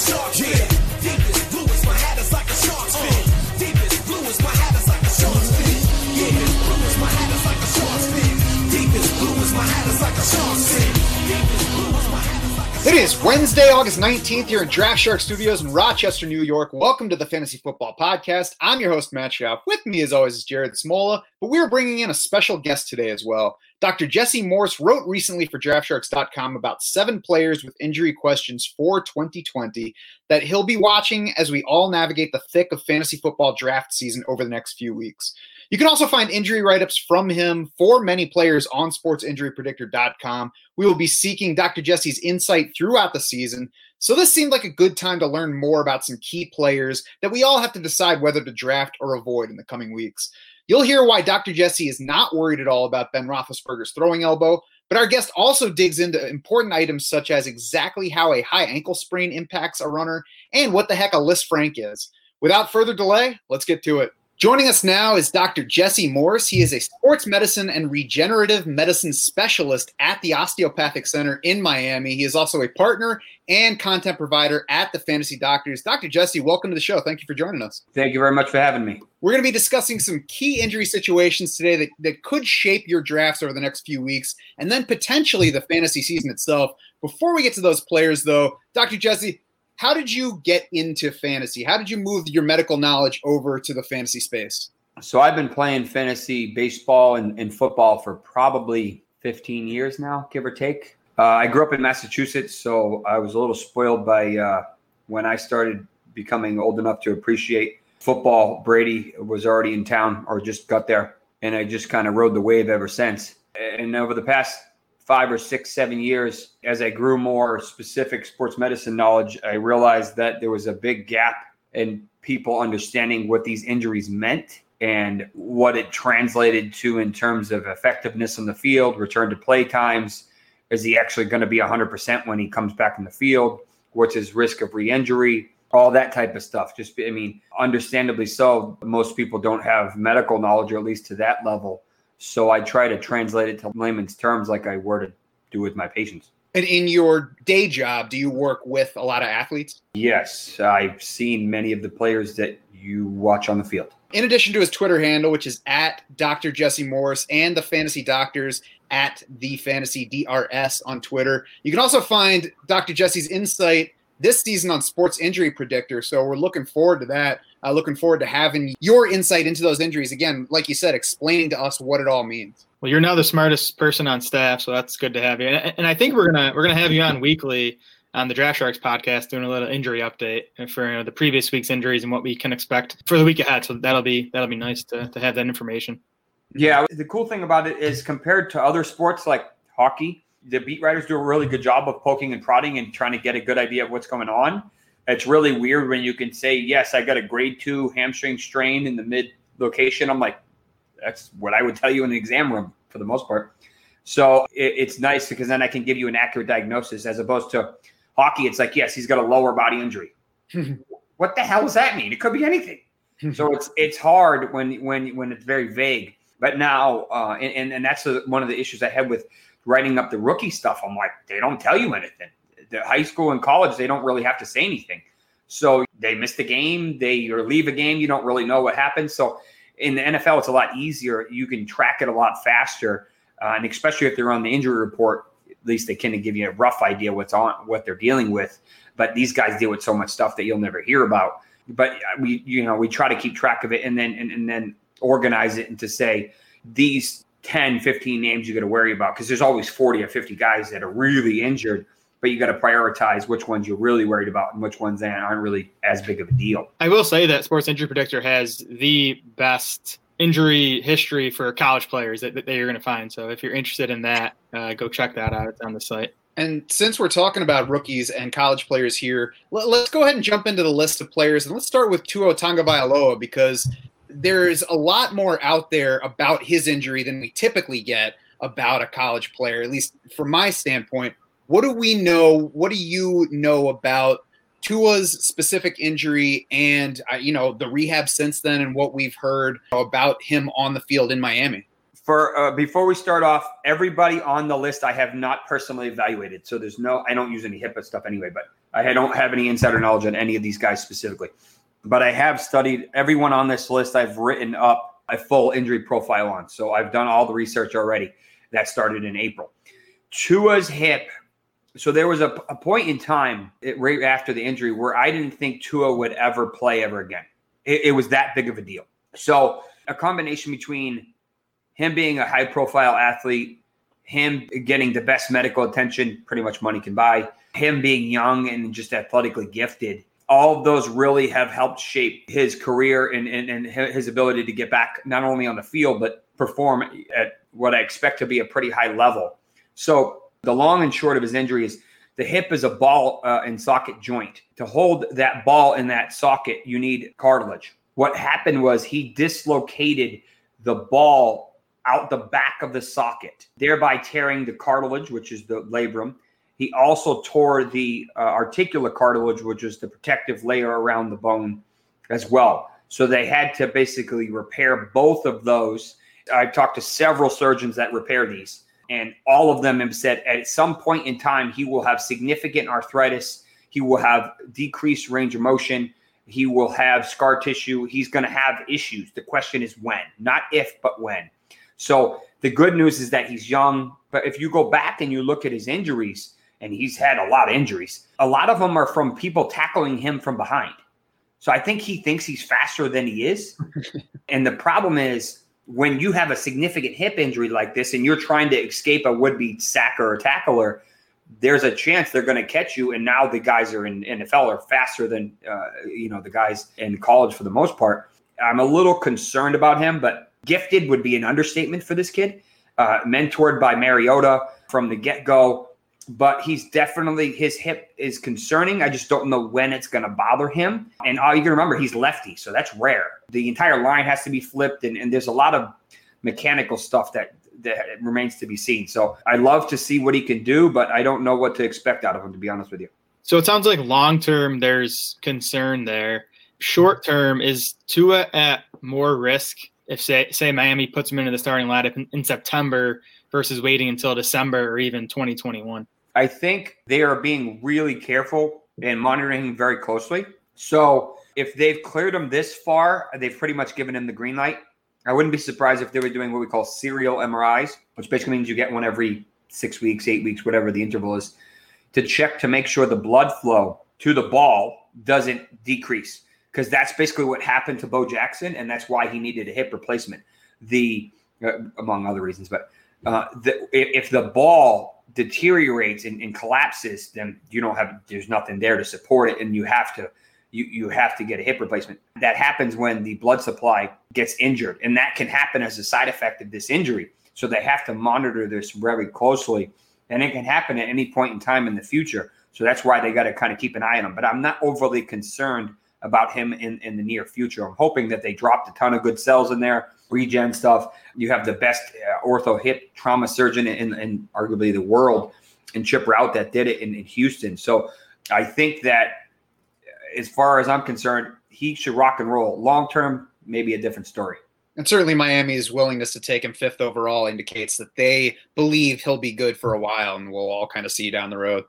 a is Wednesday, August 19th here in Draft Shark Studios in Rochester, New York. Welcome to the Fantasy Football Podcast. I'm your host, Matt Schauf. With me, as always, is Jared Smola, but we are bringing in a special guest today as well. Dr. Jesse Morse wrote recently for DraftSharks.com about seven players with injury questions for 2020 that he'll be watching as we all navigate the thick of fantasy football draft season over the next few weeks. You can also find injury write ups from him for many players on sportsinjurypredictor.com. We will be seeking Dr. Jesse's insight throughout the season. So, this seemed like a good time to learn more about some key players that we all have to decide whether to draft or avoid in the coming weeks. You'll hear why Dr. Jesse is not worried at all about Ben Roethlisberger's throwing elbow, but our guest also digs into important items such as exactly how a high ankle sprain impacts a runner and what the heck a list Lisfranc is. Without further delay, let's get to it. Joining us now is Dr. Jesse Morse. He is a sports medicine and regenerative medicine specialist at the Osteopathic Center in Miami. He is also a partner and content provider at the Fantasy Doctors. Dr. Jesse, welcome to the show. Thank you for joining us. Thank you very much for having me. We're going to be discussing some key injury situations today that, that could shape your drafts over the next few weeks and then potentially the fantasy season itself. Before we get to those players, though, Dr. Jesse, how did you get into fantasy? How did you move your medical knowledge over to the fantasy space? So I've been playing fantasy baseball and, and football for probably 15 years now, give or take. Uh, I grew up in Massachusetts, so I was a little spoiled by uh, when I started becoming old enough to appreciate football. Brady was already in town or just got there, and I just kind of rode the wave ever since. And over the past five or six, seven years, as I grew more specific sports medicine knowledge, I realized that there was a big gap in people understanding what these injuries meant and what it translated to in terms of effectiveness on the field, return to play times. Is he actually going to be 100% when he comes back in the field? What's his risk of re injury? All that type of stuff. Just, I mean, understandably so, most people don't have medical knowledge, or at least to that level. So I try to translate it to layman's terms like I were to do with my patients. And in your day job, do you work with a lot of athletes? Yes, I've seen many of the players that you watch on the field. In addition to his Twitter handle, which is at Dr. Jesse Morse and the Fantasy Doctors at the Fantasy DRS on Twitter, you can also find Dr. Jesse's insight this season on Sports Injury Predictor. So we're looking forward to that. Uh, looking forward to having your insight into those injuries. Again, like you said, explaining to us what it all means. Well, you're now the smartest person on staff, so that's good to have you. And, and I think we're gonna we're gonna have you on weekly on the Draft Sharks podcast doing a little injury update for you know, the previous week's injuries and what we can expect for the week ahead. So that'll be that'll be nice to, to have that information. Yeah, the cool thing about it is compared to other sports like hockey, the beat writers do a really good job of poking and prodding and trying to get a good idea of what's going on. It's really weird when you can say, "Yes, I got a grade two hamstring strain in the mid location." I'm like, that's what I would tell you in the exam room for the most part. So it, it's nice because then I can give you an accurate diagnosis as opposed to hockey. It's like, yes, he's got a lower body injury. what the hell does that mean? It could be anything. so it's it's hard when when when it's very vague. But now, uh, and, and and that's one of the issues I had with writing up the rookie stuff. I'm like, they don't tell you anything. The high school and college, they don't really have to say anything. So they miss a game, they or leave a game, you don't really know what happened. So in the NFL, it's a lot easier. You can track it a lot faster, uh, and especially if they're on the injury report, at least they can give you a rough idea what's on what they're dealing with. But these guys deal with so much stuff that you'll never hear about. But we, you know, we try to keep track of it and then and, and then organize it and to say these 10, 15 names you got to worry about because there's always 40 or 50 guys that are really injured but you got to prioritize which ones you're really worried about and which ones aren't really as big of a deal. I will say that Sports Injury Predictor has the best injury history for college players that, that you're going to find. So if you're interested in that, uh, go check that out. It's on the site. And since we're talking about rookies and college players here, let, us go ahead and jump into the list of players. And let's start with Tua Tagovailoa because there's a lot more out there about his injury than we typically get about a college player, at least from my standpoint. What do we know? What do you know about Tua's specific injury and uh, you know the rehab since then, and what we've heard about him on the field in Miami? For uh, before we start off, everybody on the list I have not personally evaluated, so there's no. I don't use any HIPAA stuff anyway, but I don't have any insider knowledge on any of these guys specifically, but I have studied everyone on this list. I've written up a full injury profile on. So I've done all the research already. That started in April. Tua's hip. So there was a, a point in time it, right after the injury where I didn't think Tua would ever play ever again. It, it was that big of a deal. So a combination between him being a high profile athlete, him getting the best medical attention pretty much money can buy, him being young and just athletically gifted, all of those really have helped shape his career and, and, and his ability to get back not only on the field, but perform at what I expect to be a pretty high level. So the long and short of his injury is the hip is a ball uh, and socket joint. To hold that ball in that socket, you need cartilage. What happened was he dislocated the ball out the back of the socket, thereby tearing the cartilage, which is the labrum. He also tore the uh, articular cartilage, which is the protective layer around the bone as well. So they had to basically repair both of those. I've talked to several surgeons that repair these, and all of them have said at some point in time he will have significant arthritis, he will have decreased range of motion, he will have scar tissue, he's going to have issues. The question is when, not if, but when. So the good news is that he's young, but if you go back and you look at his injuries, and he's had a lot of injuries, a lot of them are from people tackling him from behind. So I think he thinks he's faster than he is. and the problem is when you have a significant hip injury like this and you're trying to escape a would-be sacker or tackler, there's a chance they're going to catch you. And now the guys are in NFL are faster than uh, you know the guys in college for the most part. I'm a little concerned about him, but Gifted would be an understatement for this kid. Uh, mentored by Mariota from the get go, but he's definitely his hip is concerning. I just don't know when it's going to bother him. And all you can remember, he's lefty, so that's rare. The entire line has to be flipped, and, and there's a lot of mechanical stuff that that remains to be seen. So I love to see what he can do, but I don't know what to expect out of him, to be honest with you. So it sounds like long term, there's concern there. Short term, is Tua at more risk if say say Miami puts him into the starting lineup in, in September versus waiting until December or even 2021? I think they are being really careful and monitoring him very closely. So if they've cleared him this far, they've pretty much given him the green light. I wouldn't be surprised if they were doing what we call serial MRIs, which basically means you get one every six weeks, eight weeks, whatever the interval is, to check to make sure the blood flow to the ball doesn't decrease because that's basically what happened to Bo Jackson, and that's why he needed a hip replacement. The uh, among other reasons, but uh, the, if, if, the ball deteriorates and, and, collapses, then you don't have there's nothing there to support it, and you have to you you have to get a hip replacement. That happens when the blood supply gets injured, and that can happen as a side effect of this injury. So they have to monitor this very closely, and it can happen at any point in time in the future. So that's why they got to kind of keep an eye on him. But I'm not overly concerned about him in, in the near future. I'm hoping that they dropped a ton of good cells in there, regen stuff. You have the best uh, ortho hip trauma surgeon in, in arguably the world and Chip Routt that did it in, in Houston. So I think that as far as I'm concerned, he should rock and roll. Long term, maybe a different story. And certainly Miami's willingness to take him fifth overall indicates that they believe he'll be good for a while, and we'll all kind of see down the road.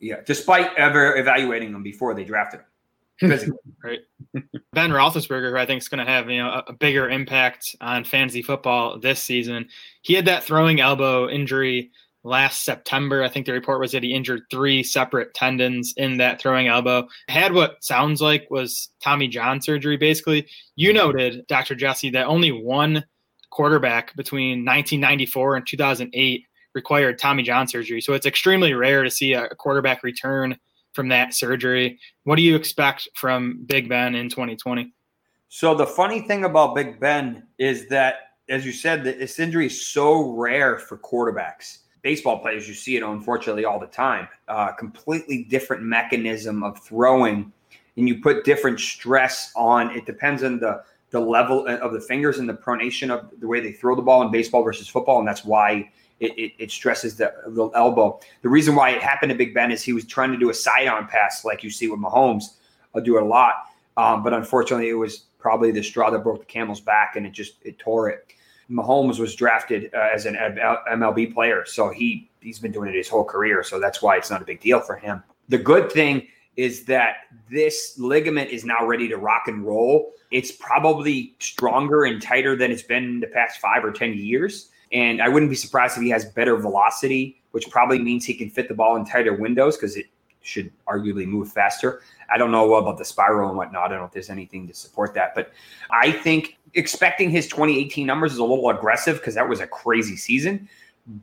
Yeah, despite ever evaluating him before they drafted him physically. right. Ben Roethlisberger, who I think is going to have you know a, a, bigger impact on fantasy football this season. He had that throwing elbow injury last September. I think the report was that he injured three separate tendons in that throwing elbow. Had what sounds like was Tommy John surgery. Basically, you mm-hmm. noted, Dr. Jesse, that only one quarterback between 1994 and 2008 required Tommy John surgery. So it's extremely rare to see a quarterback return from that surgery. What do you expect from Big Ben in 2020? So the funny thing about Big Ben is that, as you said, this injury is so rare for quarterbacks. Baseball players, you see it unfortunately all the time. Uh, completely different mechanism of throwing, and you put different stress on. It depends on the the level of the fingers and the pronation of the way they throw the ball in baseball versus football, and that's why it, it, it, stresses the, the elbow. The reason why it happened to Big Ben is he was trying to do a sidearm pass, like you see with Mahomes. I'll do it a lot, um, but unfortunately, it was probably the straw that broke the camel's back, and it just it tore it. Mahomes was drafted uh, as an MLB player, so he he's been doing it his whole career, so that's why it's not a big deal for him. The good thing is that this ligament is now ready to rock and roll. It's probably stronger and tighter than it's been the past five or 10 years. And I wouldn't be surprised if he has better velocity, which probably means he can fit the ball in tighter windows because it should arguably move faster. I don't know about the spiral and whatnot. I don't know if there's anything to support that. But I think expecting his 2018 numbers is a little aggressive because that was a crazy season.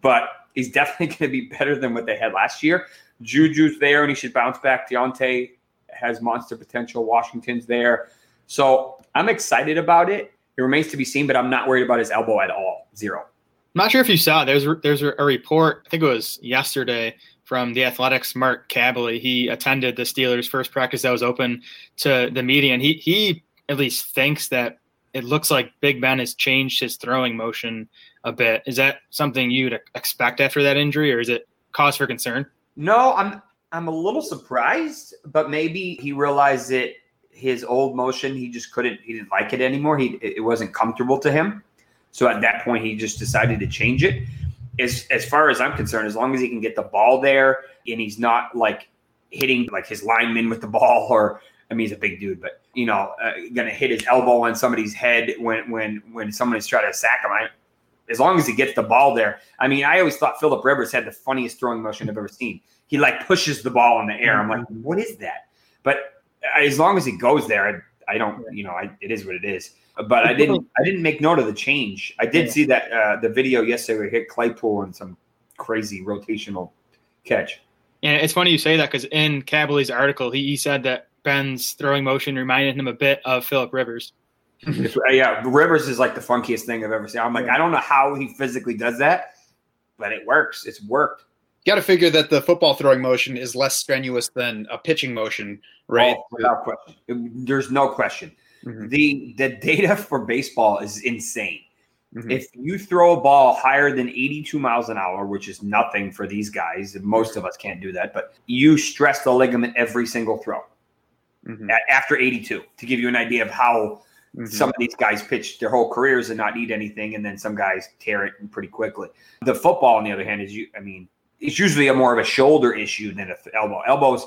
But he's definitely going to be better than what they had last year. Juju's there and he should bounce back. Diontae has monster potential. Washington's there. So I'm excited about it. It remains to be seen, but I'm not worried about his elbow at all. Zero. I'm not sure if you saw there's there's a report I think it was yesterday from the Athletic's Mark Kaboly. He attended the Steelers' first practice that was open to the media, and he he at least thinks that it looks like Big Ben has changed his throwing motion a bit. Is that something you'd expect after that injury, or is it cause for concern? No, I'm I'm a little surprised, but maybe he realized that his old motion he just couldn't he didn't like it anymore. He it wasn't comfortable to him. So at that point, he just decided to change it. As as far as I'm concerned, as long as he can get the ball there and he's not like hitting like his lineman with the ball, or I mean he's a big dude, but you know, uh, gonna hit his elbow on somebody's head when when when someone is trying to sack him. I, as long as he gets the ball there. I mean, I always thought Philip Rivers had the funniest throwing motion I've ever seen. He like pushes the ball in the air. I'm like, what is that? But as long as he goes there, I, I don't, you know, I, it is what it is but I didn't. I didn't make note of the change. I did yeah. see that uh, the video yesterday hit Claypool and some crazy rotational catch. Yeah, it's funny you say that because in Kaboly's article, he, he said that Ben's throwing motion reminded him a bit of Philip Rivers. yeah, Rivers is like the funkiest thing I've ever seen. I'm like, yeah. I don't know how he physically does that, but it works. It's worked. You got to figure that the football throwing motion is less strenuous than a pitching motion, right? Oh, without question. There's no question. Mm-hmm. The the data for baseball is insane. Mm-hmm. If you throw a ball higher than 82 miles an hour, which is nothing for these guys, most of us can't do that, but you stress the ligament every single throw mm-hmm. after 82 to give you an idea of how mm-hmm. some of these guys pitch their whole careers and not need anything, and then some guys tear it pretty quickly. The football, on the other hand, is you. I mean, it's usually a more of a shoulder issue than an elbow. Elbows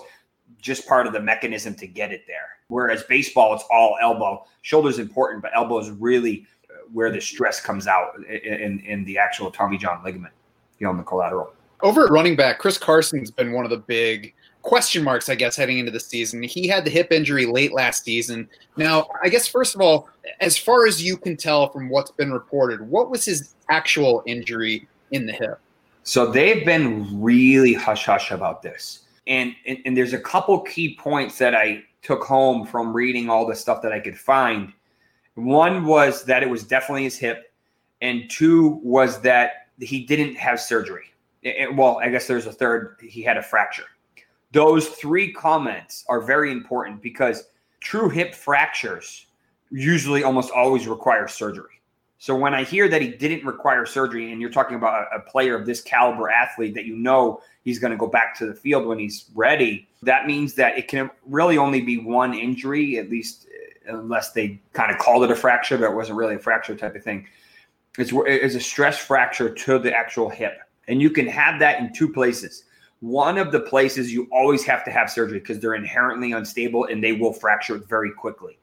just part of the mechanism to get it there. Whereas baseball, it's all elbow. Shoulder's important, but elbow is really uh, where the stress comes out in, in the actual Tommy John ligament, you know, on the collateral. Over at running back, Chris Carson's been one of the big question marks, I guess, heading into the season. He had the hip injury late last season. Now, I guess, first of all, as far as you can tell from what's been reported, what was his actual injury in the hip? So they've been really hush hush about this. And, and, and there's a couple key points that I took home from reading all the stuff that I could find. One was that it was definitely his hip, and two was that he didn't have surgery. It, well, I guess there's a third. He had a fracture. Those three comments are very important because true hip fractures usually almost always require surgery. So when I hear that he didn't require surgery, and you're talking about a, player of this caliber athlete that you know he's going to go back to the field when he's ready. That means that it can really only be one injury, at least unless they kind of called it a fracture, but it wasn't really a fracture type of thing. It's, it's a stress fracture to the actual hip. And you can have that in two places. One of the places you always have to have surgery because they're inherently unstable and they will fracture very quickly,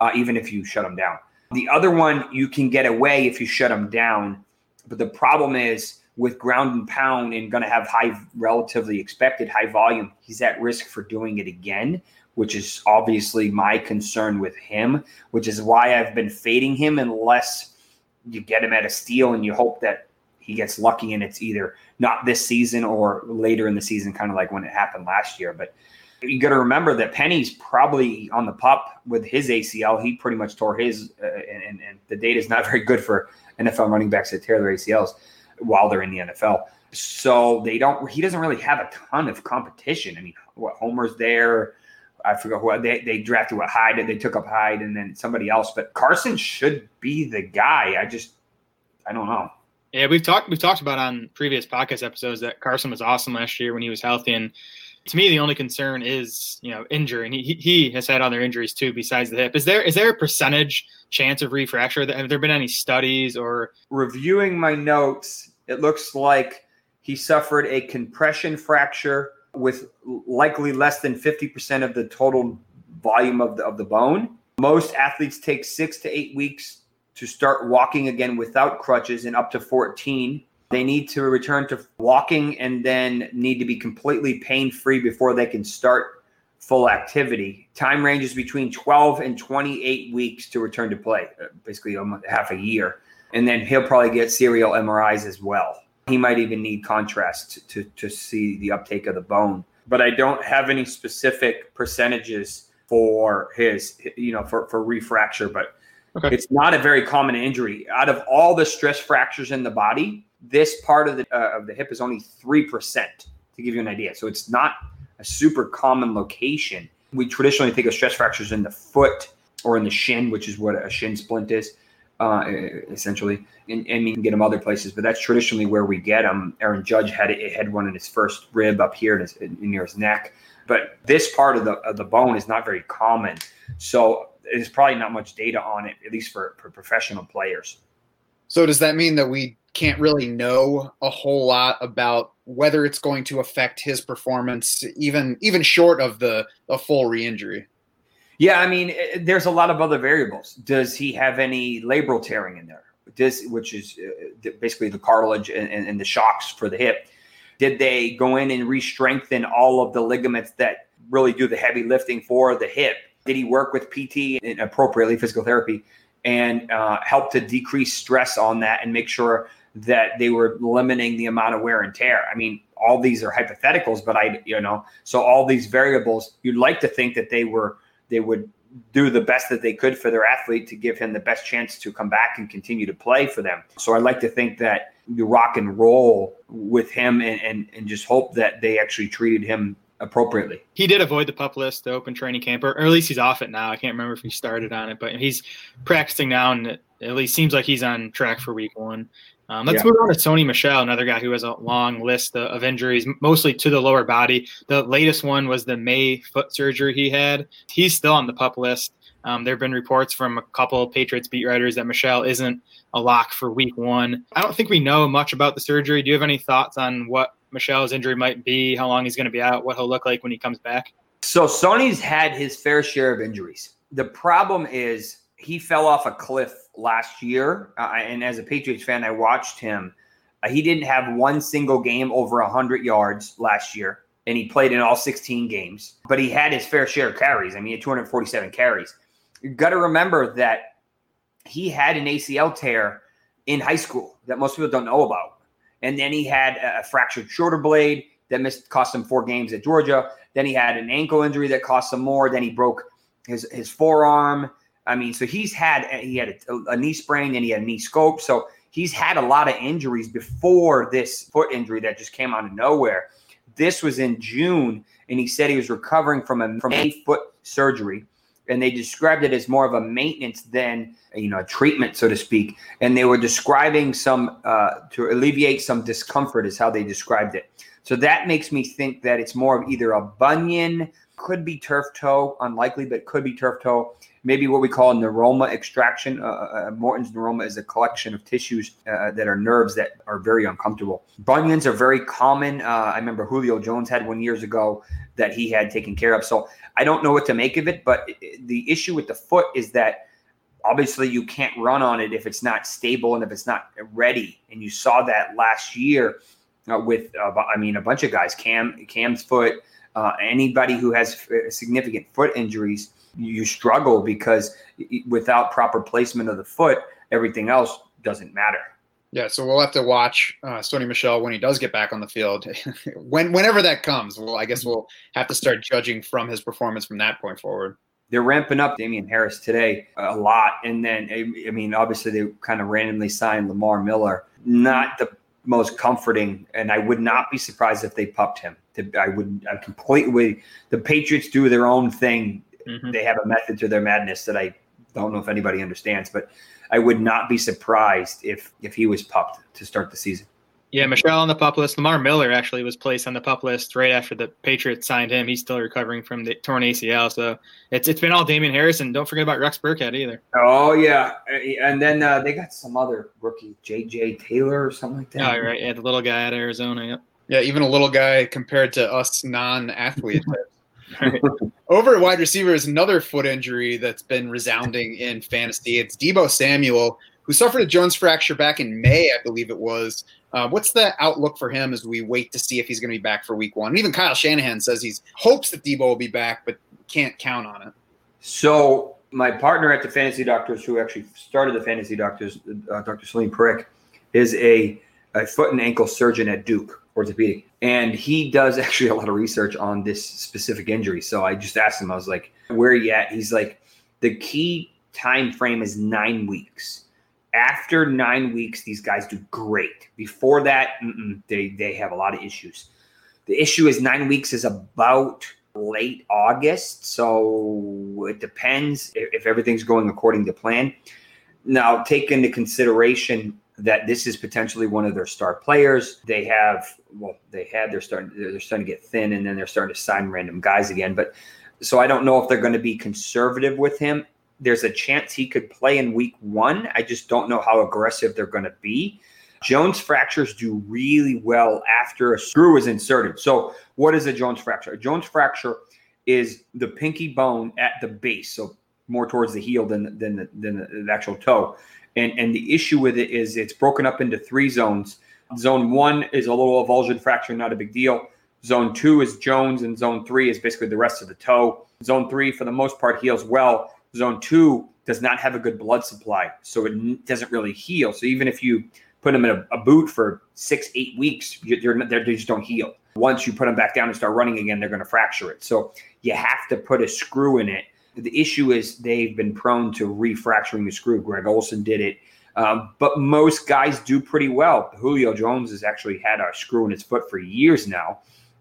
uh, even if you shut them down. The other one you can get away if you shut them down. But the problem is with ground and pound and going to have high, relatively expected high volume, he's at risk for doing it again, which is obviously my concern with him, which is why I've been fading him unless you get him at a steal and you hope that he gets lucky and it's either not this season or later in the season, kind of like when it happened last year. But you got to remember that Penny's probably on the pup with his ACL. He pretty much tore his, uh, and, and the data is not very good for NFL running backs that tear their ACLs while they're in the NFL. So they don't. He doesn't really have a ton of competition. I mean, what Homer's there. I forgot who they, they drafted what Hyde they took up Hyde and then somebody else. But Carson should be the guy. I just I don't know. Yeah, we've talked we've talked about on previous podcast episodes that Carson was awesome last year when he was healthy. And to me, the only concern is you know injury, and he he has had other injuries too besides the hip. Is there is there a percentage chance of refracture? Have there been any studies or reviewing my notes? It looks like he suffered a compression fracture with likely less than 50% of the total volume of the, of the bone. Most athletes take six to eight weeks to start walking again without crutches and up to 14. They need to return to walking and then need to be completely pain free before they can start full activity. Time ranges between 12 and 28 weeks to return to play, uh, basically almost half a year. And then he'll probably get serial MRIs as well. He might even need contrast to, to see the uptake of the bone. But I don't have any specific percentages for his, you know, for, for refracture, but Okay. it's not a very common injury. Out of all the stress fractures in the body, this part of the uh, of the hip is only three percent. To give you an idea, so it's not a super common location. We traditionally think of stress fractures in the foot or in the shin, which is what a shin splint is, uh, essentially. And, and you can get them other places, but that's traditionally where we get them. Aaron Judge had it, had one in his first rib up here in his, in, near his neck. But this part of the of the bone is not very common, so there's probably not much data on it, at least for, for professional players. So does that mean that we can't really know a whole lot about whether it's going to affect his performance, even even short of the a full re-injury? Yeah, I mean, eh, there's a lot of other variables. Does he have any labral tearing in there? Does which is uh, basically the cartilage and, and, and the shocks for the hip? Did they go in and re-strengthen all of the ligaments that really do the heavy lifting for the hip? Did he work with PT and appropriately physical therapy and uh, help to decrease stress on that and make sure that they were limiting the amount of wear and tear? I mean, all these are hypotheticals, but I, you know, so all these variables, you'd like to think that they were they would do the best that they could for their athlete to give him the best chance to come back and continue to play for them. So I'd like to think that you rock and roll with him and, and, and just hope that they actually treated him appropriately. He did avoid the pup list, the open training camp, or, or at least he's off it now. I can't remember if he started on it, but he's practicing now, and at least seems like he's on track for week one. Um, let's Yeah. move on to Sony Michel, another guy who has a long list of, of injuries, mostly to the lower body. The latest one was the May foot surgery he had. He's still on the pup list. Um, there have been reports from a couple of Patriots beat writers that Michel isn't a lock for week one. I don't think we know much about the surgery. Do you have any thoughts on what Michel's injury might be, how long he's going to be out, what he'll look like when he comes back? So Sony's had his fair share of injuries. The problem is he fell off a cliff last year, uh, and as a Patriots fan, I watched him. Uh, he didn't have one single game over 100 yards last year, and he played in all 16 games. But he had his fair share of carries. I mean, he had 247 carries. You've got to remember that he had an ACL tear in high school that most people don't know about, and then he had a a fractured shoulder blade that missed cost him four games at Georgia. Then he had an ankle injury that cost him more. Then he broke his his forearm. I mean, so he's had he had a, a knee sprain and he had knee scope. So he's had a lot of injuries before this foot injury that just came out of nowhere. This was in June, and he said he was recovering from a from a foot surgery, and they described it as more of a maintenance than you know a treatment, so to speak. And they were describing some uh, to alleviate some discomfort, is how they described it. So that makes me think that it's more of either a bunion, could be turf toe, unlikely, but could be turf toe. Maybe what we call neuroma extraction. Uh, uh, Morton's neuroma is a collection of tissues uh, that are nerves that are very uncomfortable. Bunions are very common. Uh, I remember Julio Jones had one years ago that he had taken care of. So I don't know what to make of it, but the issue with the foot is that obviously you can't run on it if it's not stable and if it's not ready. And you saw that last year uh, with, uh, I mean, a bunch of guys, Cam, Cam's foot, uh, anybody who has uh, significant foot injuries, you struggle because without proper placement of the foot, everything else doesn't matter. Yeah, so we'll have to watch uh, Sony Michel when he does get back on the field. when whenever that comes, well, I guess we'll have to start judging from his performance from that point forward. They're ramping up Damien Harris today a lot, and then I mean, obviously they kind of randomly signed Lamar Miller. Not the most comforting, and I would not be surprised if they pupped him. I would. I completely. The Patriots do their own thing. Mhm. They have a method to their madness that I don't know if anybody understands, but I would not be surprised if if he was pupped to start the season. Yeah, Michel on the pup list. Lamar Miller actually was placed on the pup list right after the Patriots signed him. He's still recovering from the torn ACL. So it's it's been all Damien Harris, and don't forget about Rex Burkhead either. Oh yeah, and then uh, they got some other rookie, J.J. Taylor or something like that. Oh, right. Yeah, the little guy at Arizona. Yep. Yeah, even a little guy compared to us non-athletes. Over at wide receiver is another foot injury that's been resounding in fantasy. It's Deebo Samuel, who suffered a Jones fracture back in May, I believe it was. Uh, what's the outlook for him as we wait to see if he's going to be back for week one? And even Kyle Shanahan says he hopes that Deebo will be back, but can't count on it. So my partner at the Fantasy Doctors, who actually started the Fantasy Doctors, uh, Dr. Selene Parekh, is a, a foot and ankle surgeon at Duke Orthopedic, and he does actually a lot of research on this specific injury. So I just asked him, I was like, "Where are you at?" He's like, "The key time frame is nine weeks. After nine weeks, these guys do great. Before that, they they have a lot of issues. The issue is nine weeks is about." late August. So it depends if, if everything's going according to plan. Now, take into consideration that this is potentially one of their star players. They have, well, they had, they're starting, they're starting to get thin, and then they're starting to sign random guys again. But so I don't know if they're going to be conservative with him. There's a chance he could play in week one. I just don't know how aggressive they're going to be. Jones fractures do really well after a screw is inserted. So, what is a Jones fracture? A Jones fracture is the pinky bone at the base, so more towards the heel than than the, than the actual toe. And and the issue with it is it's broken up into three zones. Zone one is a little avulsion fracture, not a big deal. Zone two is Jones, and zone three is basically the rest of the toe. Zone three, for the most part, heals well. Zone two does not have a good blood supply, so it doesn't really heal. So even if you put them in a, a boot for six, eight weeks, they're, they're, they just don't heal. Once you put them back down and start running again, they're going to fracture it. So you have to put a screw in it. The issue is they've been prone to refracturing the screw. Greg Olsen did it. Um, but most guys do pretty well. Julio Jones has actually had a screw in his foot for years now,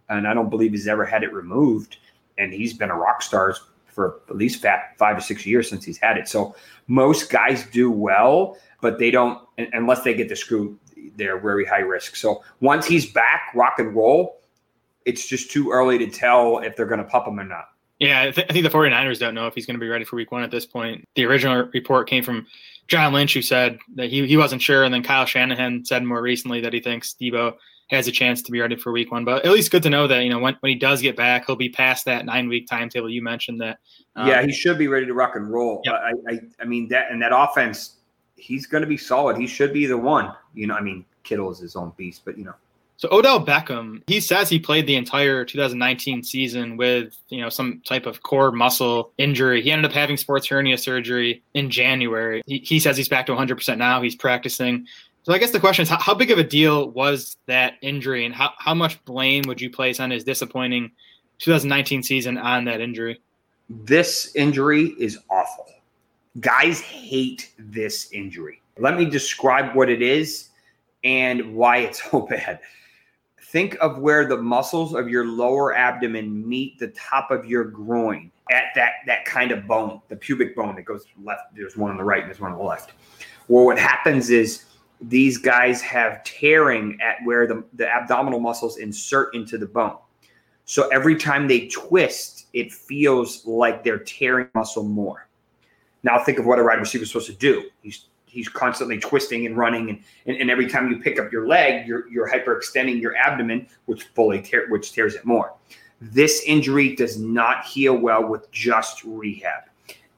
and I don't believe he's ever had it removed. And he's been a rock star for at least five or six years since he's had it. So most guys do well but they don't unless they get the screw. They're very high risk. So once he's back, rock and roll. It's just too early to tell if they're going to pop him or not. Yeah, I, th- I think the 49ers don't know if he's going to be ready for week one at this point. The original report came from John Lynch, who said that he, he wasn't sure. And then Kyle Shanahan said more recently that he thinks Deebo has a chance to be ready for week one. But at least good to know that, you know, when, when he does get back, he'll be past that nine week timetable. You mentioned that. Um, yeah, he should be ready to rock and roll. Yep. I, I, I mean, that and that offense he's going to be solid. He should be the one. You know, I mean, Kittle is his own beast, but you know. So Odell Beckham, he says he played the entire 2019 season with, you know, some type of core muscle injury. He ended up having sports hernia surgery in January. He, he says he's back to 100% now. He's practicing. So I guess the question is, how, how big of a deal was that injury, and how, how much blame would you place on his disappointing 2019 season on that injury? This injury is awful. Guys hate this injury. Let me describe what it is and why it's so bad. Think of where the muscles of your lower abdomen meet the top of your groin at that that kind of bone, the pubic bone that goes left. There's one on the right and there's one on the left. Well, what happens is these guys have tearing at where the, the abdominal muscles insert into the bone. So every time they twist, it feels like they're tearing muscle more. Now think of what a wide receiver is supposed to do. He's he's constantly twisting and running, and, and, and every time you pick up your leg, you're you're hyperextending your abdomen, which fully tear, which tears it more. This injury does not heal well with just rehab.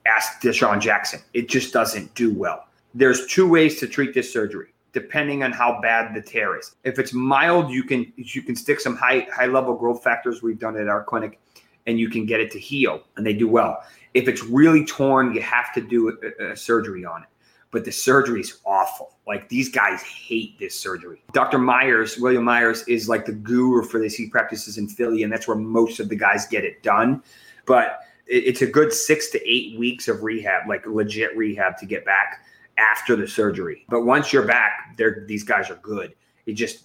Ask DeSean Jackson. It just doesn't do well. There's two ways to treat this surgery depending on how bad the tear is. If it's mild, you can you can stick some high high level growth factors we've done at our clinic and you can get it to heal and they do well. If it's really torn, you have to do a, a surgery on it. But the surgery is awful. Like these guys hate this surgery. Dr. Meyers, William Meyers, is like the guru for this. He practices in Philly, and that's where most of the guys get it done. But it's a good six to eight weeks of rehab, like legit rehab to get back after the surgery. But once you're back, they're these guys are good. It just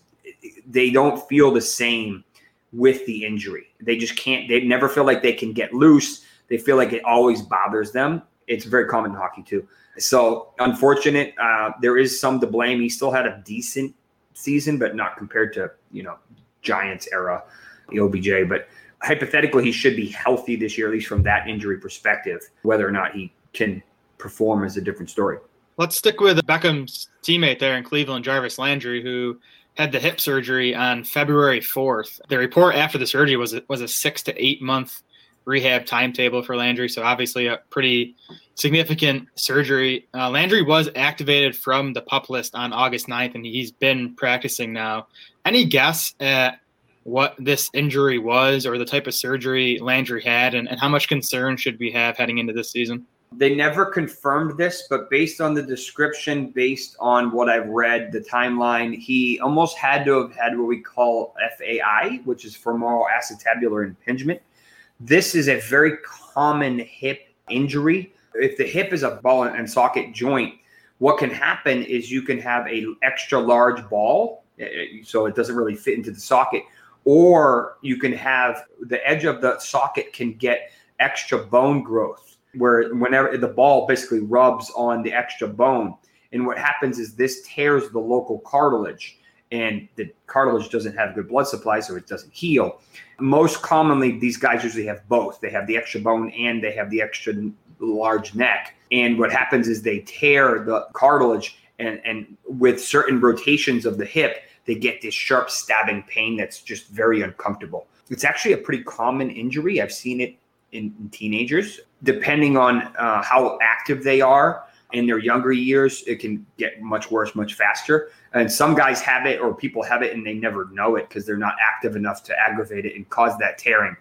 they don't feel the same with the injury. They just can't. They never feel like they can get loose. They feel like it always bothers them. It's very common in hockey too. So unfortunate. Uh, there is some to blame. He still had a decent season, but not compared to you know Giants era, the OBJ. But hypothetically, he should be healthy this year, at least from that injury perspective. Whether or not he can perform is a different story. Let's stick with Beckham's teammate there in Cleveland, Jarvis Landry, who had the hip surgery on February 4th. The report after the surgery was was a six to eight month rehab timetable for Landry. So obviously a pretty significant surgery. Uh, Landry was activated from the pup list on August 9th, and he's been practicing now. Any guess at what this injury was or the type of surgery Landry had, and, and how much concern should we have heading into this season? They never confirmed this, but based on the description, based on what I've read, the timeline, he almost had to have had what we call FAI, which is femoral acetabular impingement. This is a very common hip injury. If the hip is a ball and socket joint, what can happen is you can have a extra large ball, eh, eh, so it doesn't really fit into the socket, or you can have the edge of the socket can get extra bone growth where whenever the ball basically rubs on the extra bone. And what happens is this tears the local cartilage, and the cartilage doesn't have good blood supply, so it doesn't heal. Most commonly, these guys usually have both. They have the extra bone and they have the extra large neck. And what happens is they tear the cartilage, and, and with certain rotations of the hip, they get this sharp stabbing pain that's just very uncomfortable. It's actually a pretty common injury. I've seen it in, in teenagers. Depending on uh, how active they are in their younger years, it can get much worse much faster. And some guys have it, or people have it, and they never know it because they're not active enough to aggravate it and cause that tearing.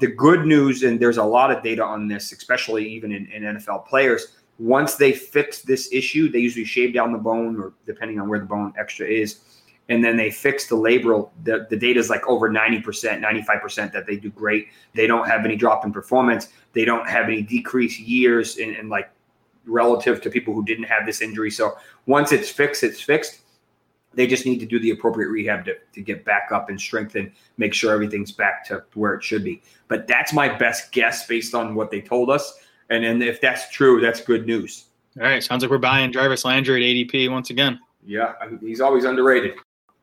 The good news, and there's a lot of data on this, especially even in, in NFL players. Once they fix this issue, they usually shave down the bone, or depending on where the bone extra is, and then they fix the labral. The, the data is like over 90%, 95% that they do great. They don't have any drop in performance. They don't have any decreased years in, in like relative to people who didn't have this injury. So once it's fixed, it's fixed. They just need to do the appropriate rehab to, to get back up and strengthen, make sure everything's back to where it should be. But that's my best guess based on what they told us. And then if that's true, that's good news. All right. Sounds like we're buying Jarvis Landry at ADP once again. Yeah, he's always underrated.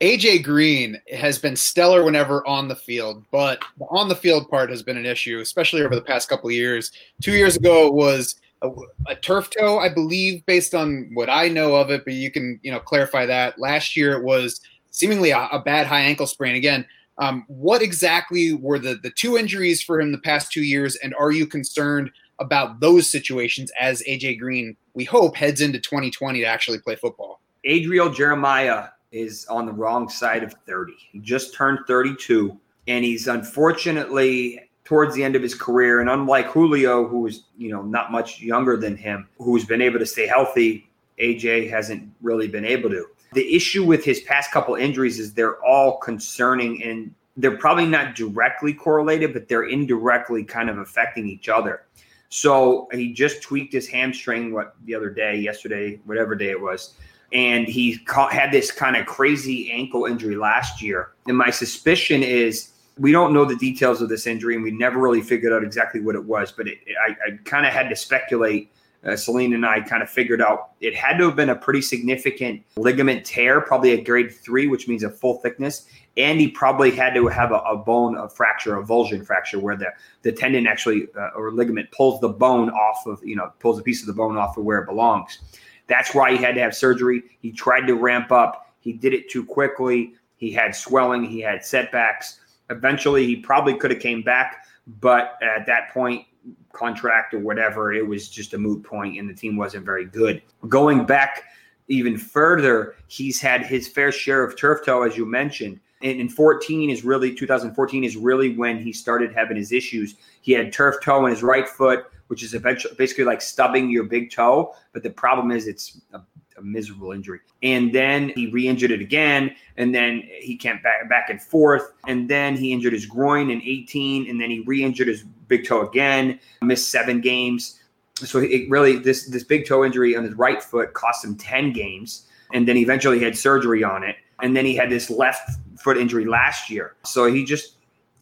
AJ Green has been stellar whenever on the field, but the on the field part has been an issue, especially over the past couple of years. Two years ago it was a, a, turf toe, I believe, based on what I know of it, but you can you know clarify that. Last year it was seemingly a, a bad high ankle sprain. Again, um, what exactly were the the two injuries for him the past two years, and are you concerned about those situations as AJ Green, we hope, heads into 2020 to actually play football? Adriel Jeremiah is on the wrong side of 30. He just turned 32, and he's unfortunately towards the end of his career. And unlike Julio, who is you know not much younger than him, who's been able to stay healthy, AJ hasn't really been able to. The issue with his past couple injuries is they're all concerning and they're probably not directly correlated, but they're indirectly kind of affecting each other. So he just tweaked his hamstring what the other day, yesterday, whatever day it was and he caught, had this kind of crazy ankle injury last year. And my suspicion is we don't know the details of this injury, and we never really figured out exactly what it was. But it, I, I kind of had to speculate. Uh, Selene and I kind of figured out it had to have been a pretty significant ligament tear, probably a grade three, which means a full thickness. And he probably had to have a, a bone a fracture, a avulsion fracture, where the, the tendon actually uh, or ligament pulls the bone off of, you know, pulls a piece of the bone off of where it belongs. That's why he had to have surgery. He tried to ramp up. He did it too quickly. He had swelling. He had setbacks. Eventually, he probably could have came back, but at that point, contract or whatever, it was just a moot point, and the team wasn't very good. Going back even further, he's had his fair share of turf toe, as you mentioned. And in 14 is really 2014 is really when he started having his issues. He had turf toe in his right foot which is eventually basically like stubbing your big toe. But the problem is it's a, a miserable injury. And then he re-injured it again, and then he can't back back and forth. And then he injured his groin in 18, and then he re-injured his big toe again, missed seven games. So it really this this big toe injury on his right foot cost him 10 games. And then eventually he had surgery on it. And then he had this left foot injury last year. So he just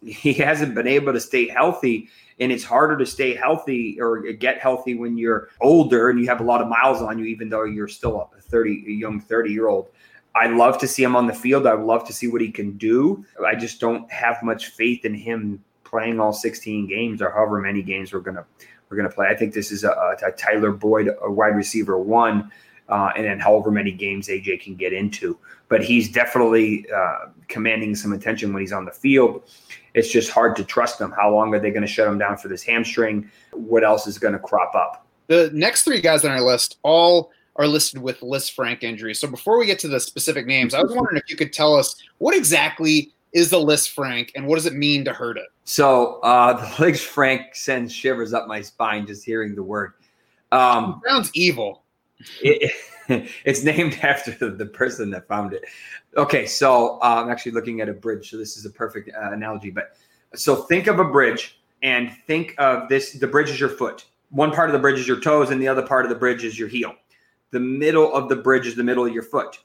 he hasn't been able to stay healthy and it's harder to stay healthy or get healthy when you're older and you have a lot of miles on you, even though you're still a 30, a young 30 year old. I love to see him on the field. I love to see what he can do. I just don't have much faith in him playing all 16 games or however many games we're gonna we're gonna play. I think this is a, a Tyler Boyd, a wide receiver one, uh, and then however many games AJ can get into. But he's definitely uh, commanding some attention when he's on the field. It's just hard to trust them. How long are they going to shut him down for this hamstring? What else is going to crop up? The next three guys on our list all are listed with Lisfranc injuries. So before we get to the specific names, I was wondering if you could tell us what exactly is the Lisfranc and what does it mean to hurt it? So uh, the Lisfranc sends shivers up my spine just hearing the word. Um, sounds evil. It, it's named after the person that found it. Okay, so uh, I'm actually looking at a bridge, so this is a perfect uh, analogy. But so think of a bridge and think of this: the bridge is your foot. One part of the bridge is your toes, and the other part of the bridge is your heel. The middle of the bridge is the middle of your foot.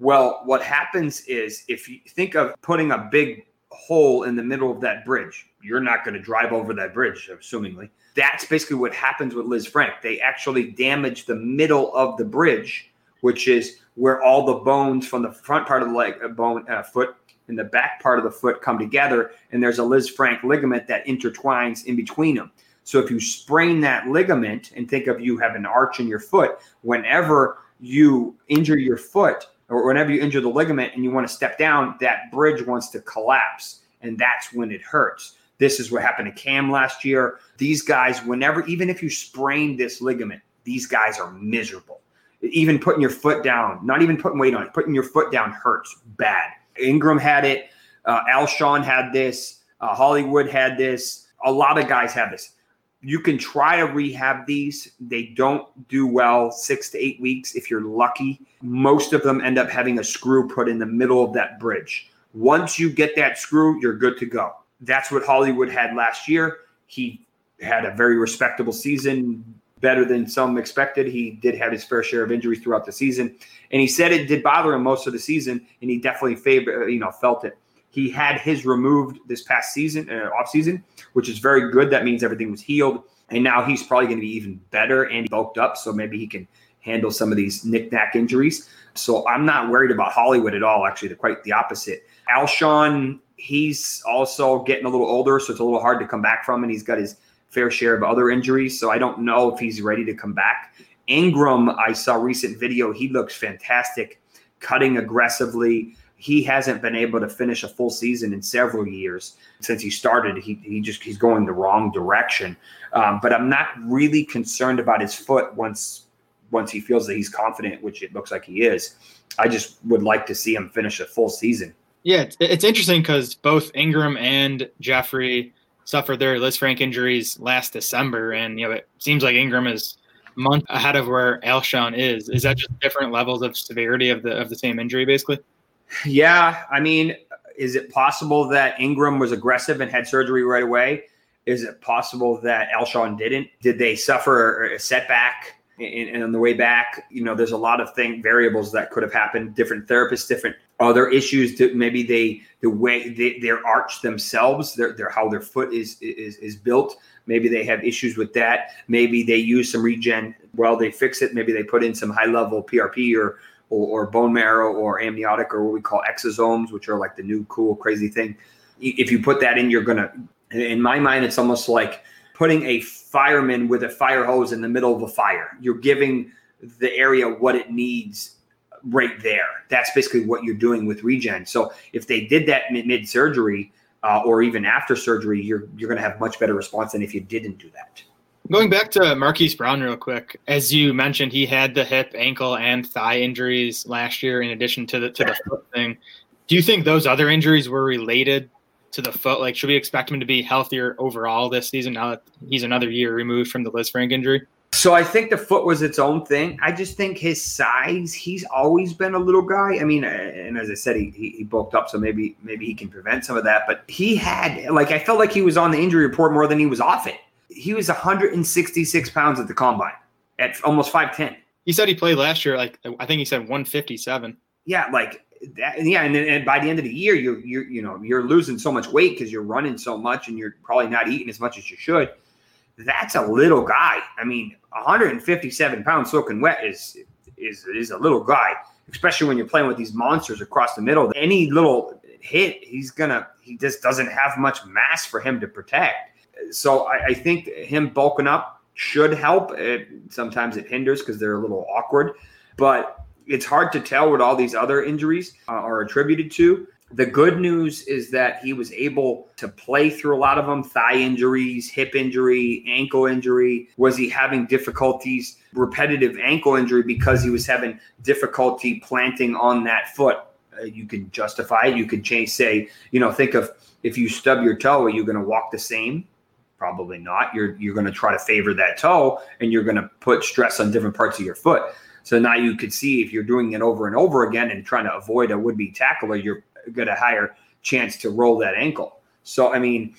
Well, what happens is if you think of putting a big hole in the middle of that bridge, you're not going to drive over that bridge, assumingly. That's basically what happens with Lisfranc. They actually damage the middle of the bridge, which is where all the bones from the front part of the leg, uh, bone, uh, foot, and the back part of the foot come together, and there's a Lisfranc ligament that intertwines in between them. So if you sprain that ligament and think of you have an arch in your foot, whenever you injure your foot or whenever you injure the ligament and you want to step down, that bridge wants to collapse, and that's when it hurts. This is what happened to Cam last year. These guys, whenever, even if you sprain this ligament, these guys are miserable. Even putting your foot down, not even putting weight on it, putting your foot down hurts bad. Engram had it. Uh, Alshon had this. Uh, Hollywood had this. A lot of guys have this. You can try to rehab these. They don't do well six to eight weeks if you're lucky. Most of them end up having a screw put in the middle of that bridge. Once you get that screw, you're good to go. That's what Hollywood had last year. He had a very respectable season, better than some expected. He did have his fair share of injuries throughout the season, and he said it did bother him most of the season, and he definitely favor, you know, felt it. He had his removed this past season, uh, off season, which is very good. That means everything was healed, and now he's probably going to be even better and bulked up, so maybe he can handle some of these knick-knack injuries. So I'm not worried about Hollywood at all. Actually, quite the opposite. Alshon, he's also getting a little older, so it's a little hard to come back from, and he's got his fair share of other injuries. So I don't know if he's ready to come back. Engram, I saw recent video. He looks fantastic, cutting aggressively. He hasn't been able to finish a full season in several years since he started. He, he just he's going the wrong direction. Um, but I'm not really concerned about his foot once once he feels that he's confident, which it looks like he is. I just would like to see him finish a full season. Yeah, it's, it's interesting because both Engram and Jeffery suffered their Lisfranc injuries last December, and you know it seems like Engram is month ahead of where Alshon is. Is that just different levels of severity of the of the same injury, basically? Yeah, I mean, is it possible that Engram was aggressive and had surgery right away? Is it possible that Alshon didn't? Did they suffer a setback? And, and on the way back, you know, there's a lot of thing variables that could have happened. Different therapists, different other issues. Maybe they the way they, their arch themselves, their, their how their foot is is is built. Maybe they have issues with that. Maybe they use some regen. Well, they fix it. Maybe they put in some high level PRP or or, or bone marrow or amniotic or what we call exosomes, which are like the new cool crazy thing. If you put that in, you're gonna. In my mind, it's almost like putting a fireman with a fire hose in the middle of a fire. You're giving the area what it needs right there. That's basically what you're doing with regen. So if they did that mid surgery uh, or even after surgery, you're you're going to have much better response than if you didn't do that. Going back to Marquise Brown real quick, as you mentioned, he had the hip, ankle, and thigh injuries last year, in addition to the to the foot thing. Do you think those other injuries were related to the foot? Like, should we expect him to be healthier overall this season now that he's another year removed from the Lisfranc injury? So I think the foot was its own thing. I just think his size, he's always been a little guy. I mean, and as I said, he, he, he bulked up, so maybe maybe he can prevent some of that. But he had like I felt like he was on the injury report more than he was off it. He was 166 pounds at the combine at almost 5'10. He said he played last year, like I think he said 157. Yeah, like that, yeah, and then and by the end of the year, you're you're you know you're losing so much weight because you're running so much and you're probably not eating as much as you should. That's a little guy. I mean, 157 pounds soaking wet is is is a little guy, especially when you're playing with these monsters across the middle. Any little hit, he's gonna he just doesn't have much mass for him to protect. So I, I think him bulking up should help. It, sometimes it hinders because they're a little awkward, but it's hard to tell what all these other injuries uh, are attributed to. The good news is that he was able to play through a lot of them thigh injuries, hip injury, ankle injury. Was he having difficulties, repetitive ankle injury, because he was having difficulty planting on that foot? Uh, you can justify it. You could change, say, you know, think of if you stub your toe, are you going to walk the same? Probably not. You're you're going to try to favor that toe, and you're going to put stress on different parts of your foot. So now you could see if you're doing it over and over again and trying to avoid a would-be tackler, you're got a higher chance to roll that ankle. So I mean,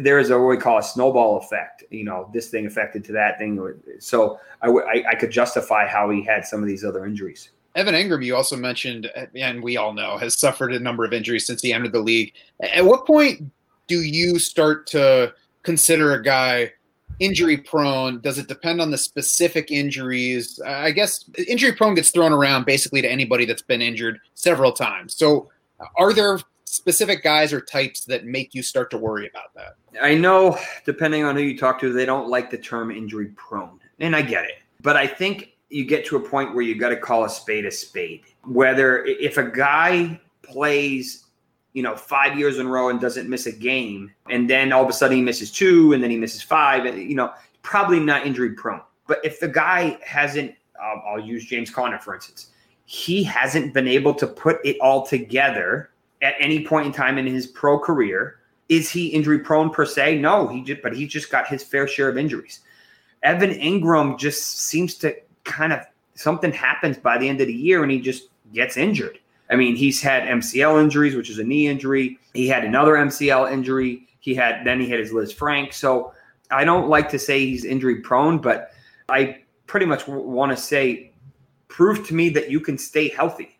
there is a what we call a snowball effect. You know, this thing affected to that thing. So I could justify how he had some of these other injuries. Evan Engram, you also mentioned, and we all know, has suffered a number of injuries since he entered the league. At what point do you start to consider a guy injury prone? Does it depend on the specific injuries? I guess injury prone gets thrown around basically to anybody that's been injured several times. So, are there specific guys or types that make you start to worry about that? I know, depending on who you talk to, they don't like the term injury prone, and I get it. But I think you get to a point where you got to call a spade a spade. Whether if a guy plays you know, five years in a row and doesn't miss a game, and then all of a sudden he misses two, and then he misses five, and you know, probably not injury prone. But if the guy hasn't, I'll use James Conner for instance, he hasn't been able to put it all together at any point in time in his pro career. Is he injury prone per se? No, he just, but he just got his fair share of injuries. Evan Engram just seems to kind of something happens by the end of the year, and he just gets injured I mean, he's had MCL injuries, which is a knee injury. He had another MCL injury. He had then he had his Liz Lisfranc. So I don't like to say he's injury prone, but I pretty much want to say, prove to me that you can stay healthy.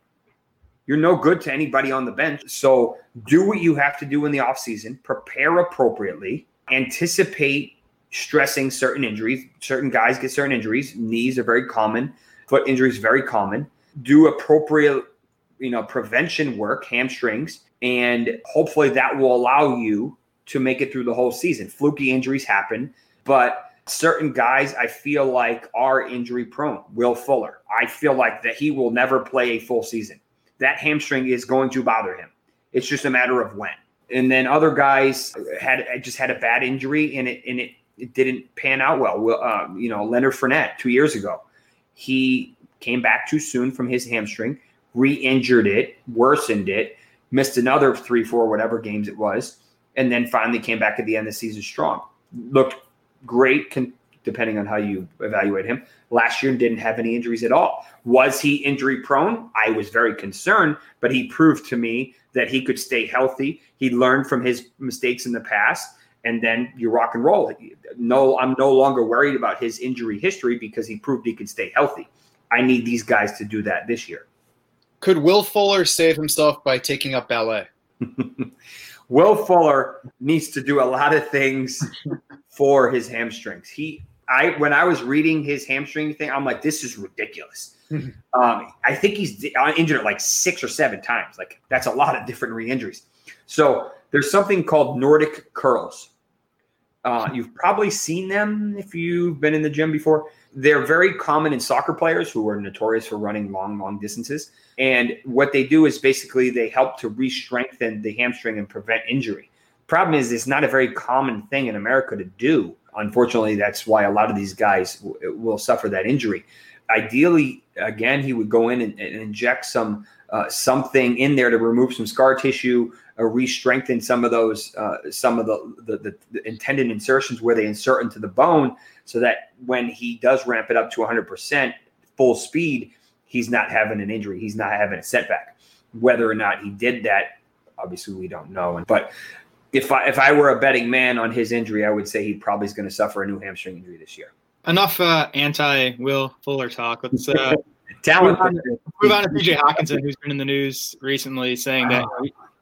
You're no good to anybody on the bench. So do what you have to do in the offseason, prepare appropriately, anticipate stressing certain injuries. Certain guys get certain injuries. Knees are very common, foot injuries very common. Do appropriate you know prevention work, hamstrings, and hopefully that will allow you to make it through the whole season. Fluky injuries happen, but certain guys I feel like are injury prone. Will Fuller, I feel like that he will never play a full season. That hamstring is going to bother him. It's just a matter of when. And then other guys had just had a bad injury and it and it, it didn't pan out well. Well, um, you know, Leonard Fournette two years ago, he came back too soon from his hamstring re-injured it, worsened it, missed another three, four, whatever games it was, and then finally came back at the end of the season strong. Looked great, con- depending on how you evaluate him. Last year didn't have any injuries at all. Was he injury prone? I was very concerned, but he proved to me that he could stay healthy. He learned from his mistakes in the past, and then you rock and roll. No, I'm no longer worried about his injury history because he proved he could stay healthy. I need these guys to do that this year. Could Will Fuller save himself by taking up ballet? Will Fuller needs to do a lot of things for his hamstrings. He, I, when I was reading his hamstring thing, I'm like, this is ridiculous. um, I think he's uh, injured like six or seven times. Like that's a lot of different re-injuries. So there's something called Nordic curls. Uh, you've probably seen them if you've been in the gym before. They're very common in soccer players who are notorious for running long, long distances. And what they do is basically they help to re-strengthen the hamstring and prevent injury. Problem is, it's not a very common thing in America to do. Unfortunately, that's why a lot of these guys w- will suffer that injury. Ideally, again, he would go in and, and inject some uh, something in there to remove some scar tissue, or re-strengthen some of those, uh, some of the, the, the, the intended insertions where they insert into the bone, so that when he does ramp it up to 100% full speed, he's not having an injury, he's not having a setback. Whether or not he did that, obviously we don't know. But if I if I were a betting man on his injury, I would say he probably is going to suffer a new hamstring injury this year. Enough uh, anti Will Fuller talk. Let's uh, Talent. Move on, move on to TJ Hockenson, who's been in the news recently, saying that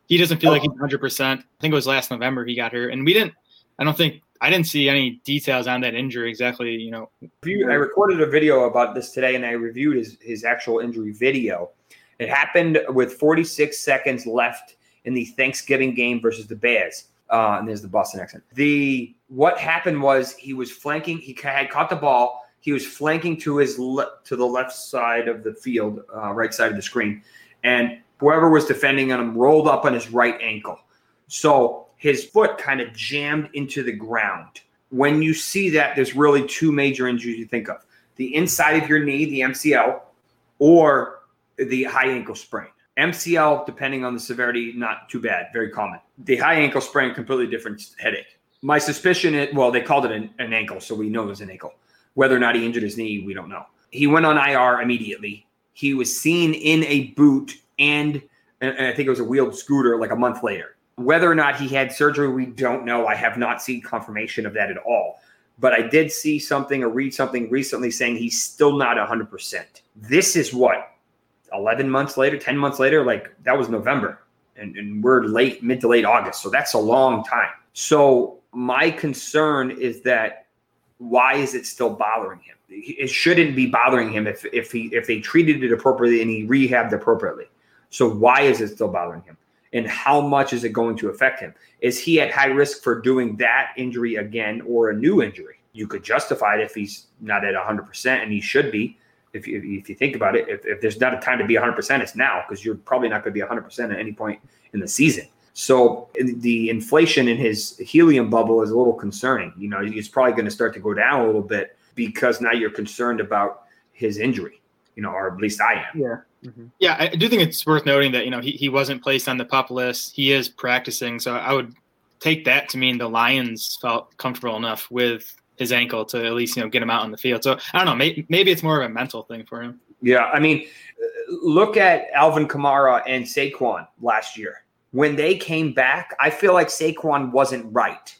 he doesn't feel like he's 100. percent I think it was last November he got hurt, and we didn't. I don't think I didn't see any details on that injury exactly. You know, I recorded a video about this today, and I reviewed his his actual injury video. It happened with 46 seconds left in the Thanksgiving game versus the Bears. Uh, and there's the Boston accent. The what happened was he was flanking. He had caught the ball. He was flanking to his le- to the left side of the field, uh, right side of the screen, and whoever was defending on him rolled up on his right ankle. So his foot kind of jammed into the ground. When you see that, there's really two major injuries you think of: the inside of your knee, the MCL, or the high ankle sprain. MCL, depending on the severity, not too bad, very common. The high ankle sprain, completely different headache. My suspicion well, they called it an, an ankle, so we know it was an ankle. Whether or not he injured his knee, we don't know. He went on IR immediately. He was seen in a boot and, and I think it was a wheeled scooter like a month later. Whether or not he had surgery, we don't know. I have not seen confirmation of that at all. But I did see something or read something recently saying he's still not 100%. This is what, 11 months later, 10 months later? Like that was November. And, and we're late, mid to late August. So that's a long time. So my concern is that why is it still bothering him? It shouldn't be bothering him if if he if they treated it appropriately and he rehabbed appropriately. So why is it still bothering him? And how much is it going to affect him? Is he at high risk for doing that injury again or a new injury? You could justify it if he's not at 100%, and he should be. If you, if you think about it, if, if there's not a time to be 100%, it's now because you're probably not going to be 100% at any point in the season. So the inflation in his helium bubble is a little concerning. You know, it's probably going to start to go down a little bit because now you're concerned about his injury. You know, or at least I am. Yeah. Mm-hmm. Yeah, I do think it's worth noting that you know he, he wasn't placed on the pup list. He is practicing, so I would take that to mean the Lions felt comfortable enough with his ankle to at least you know get him out on the field. So I don't know, maybe, maybe it's more of a mental thing for him. Yeah, I mean, look at Alvin Kamara and Saquon last year when they came back, I feel like Saquon wasn't right.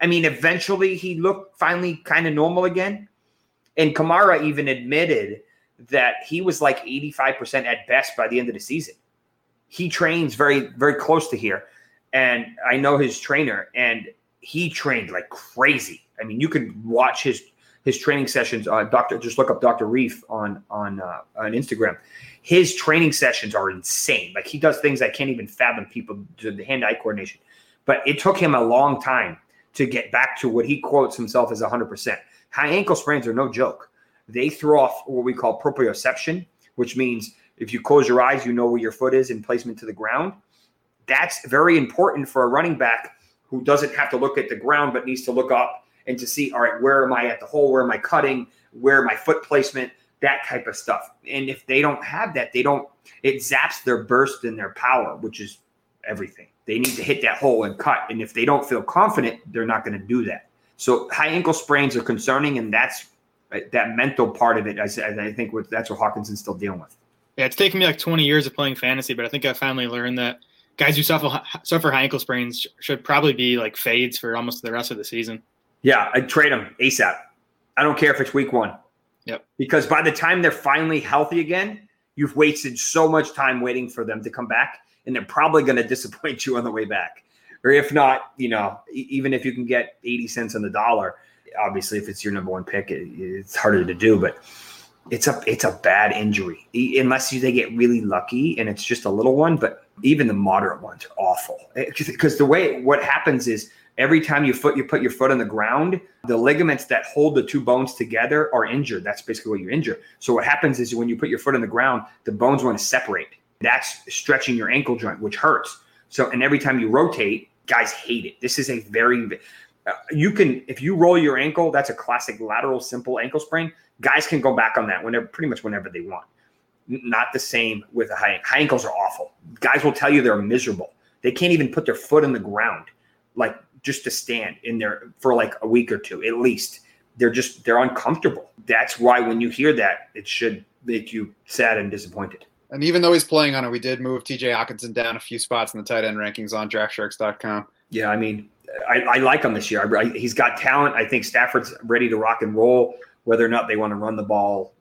I mean, eventually he looked finally kind of normal again. And Kamara even admitted that he was like 85% at best by the end of the season. He trains very, very close to here. And I know his trainer, and he trained like crazy. I mean, you can watch his his training sessions. Uh, Doctor, just look up Doctor Reef on on uh, on Instagram his training sessions are insane. Like he does things I can't even fathom people the hand eye coordination. But it took him a long time to get back to what he quotes himself as 100%. High ankle sprains are no joke. They throw off what we call proprioception, which means if you close your eyes, you know where your foot is in placement to the ground. That's very important for a running back who doesn't have to look at the ground but needs to look up and to see, all right, where am I at the hole? Where am I cutting? Where my foot placement? that type of stuff. And if they don't have that, they don't, it zaps their burst and their power, which is everything. They need to hit that hole and cut. And if they don't feel confident, they're not going to do that. So high ankle sprains are concerning, and that's uh, that mental part of it. I, I think that's what Hockenson's still dealing with. Yeah, it's taken me like 20 years of playing fantasy, but I think I finally learned that guys who suffer suffer high ankle sprains should probably be like fades for almost the rest of the season. Yeah, I'd trade them ASAP. I don't care if it's week one. Yep. Because by the time they're finally healthy again, you've wasted so much time waiting for them to come back, and they're probably going to disappoint you on the way back. Or if not, you know, even if you can get 80 cents on the dollar, obviously if it's your number one pick, it, it's harder to do, but it's a it's a bad injury unless you, they get really lucky and it's just a little one. But even the moderate ones are awful eh, because the way what happens is every time you foot you put your foot on the ground, the ligaments that hold the two bones together are injured. That's basically what you injure. So what happens is when you put your foot on the ground, the bones want to separate. That's stretching your ankle joint, which hurts. So and every time you rotate, guys hate it. This is a very uh, you can if you roll your ankle, that's a classic lateral simple ankle sprain. Guys can go back on that whenever pretty much whenever they want. Not the same with a high high ankles are awful. Guys will tell you they're miserable. They can't even put their foot in the ground. Like just to stand in there for like a week or two at least. They're just they're uncomfortable. That's why when you hear that, it should make you sad and disappointed. And even though he's playing on it, we did move TJ Hockenson down a few spots in the tight end rankings on DraftSharks.com. Yeah, I mean, I, I like him this year. I, he's got talent. I think Stafford's ready to rock and roll. Whether or not they want to run the ball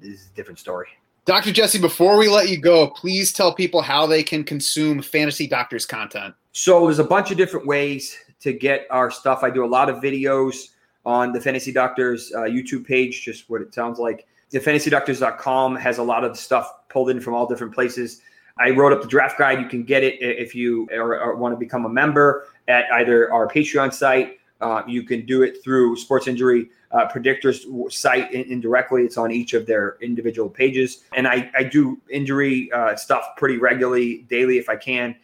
is a different story. Dr. Jesse, before we let you go, please tell people how they can consume Fantasy Doctors content. So there's a bunch of different ways to get our stuff. I do a lot of videos on the Fantasy Doctors uh, YouTube page, just what it sounds like. The fantasydoctors.com has a lot of stuff pulled in from all different places. I wrote up the draft guide. You can get it if you are, are want to become a member at either our Patreon site Uh, you can do it through Sports Injury uh, Predictors site in- indirectly. It's on each of their individual pages. And I, I do injury uh, stuff pretty regularly, daily if I can.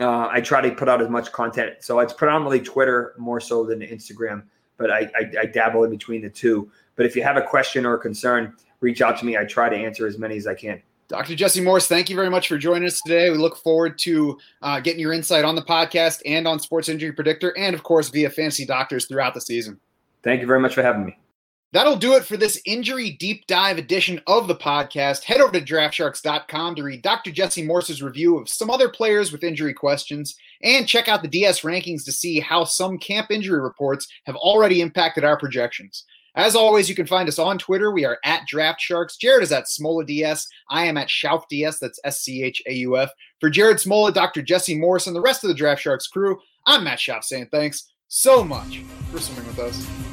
Uh, I try to put out as much content. So it's predominantly Twitter more so than Instagram, but I, I, I dabble in between the two. But if you have a question or a concern, reach out to me. I try to answer as many as I can. Dr. Jesse Morse, thank you very much for joining us today. We look forward to uh, getting your insight on the podcast and on Sports Injury Predictor, and of course via Fantasy Doctors throughout the season. Thank you very much for having me. That'll do it for this injury deep dive edition of the podcast. Head over to draftsharks.com to read Dr. Jesse Morse's review of some other players with injury questions and check out the DS rankings to see how some camp injury reports have already impacted our projections. As always, you can find us on Twitter. We are at Draft Sharks. Jared is at Smola DS. I am at Schauf DS. That's S C H A U F. For Jared Smola, Dr. Jesse Morse, and the rest of the Draft Sharks crew, I'm Matt Schauf saying thanks so much for swimming with us.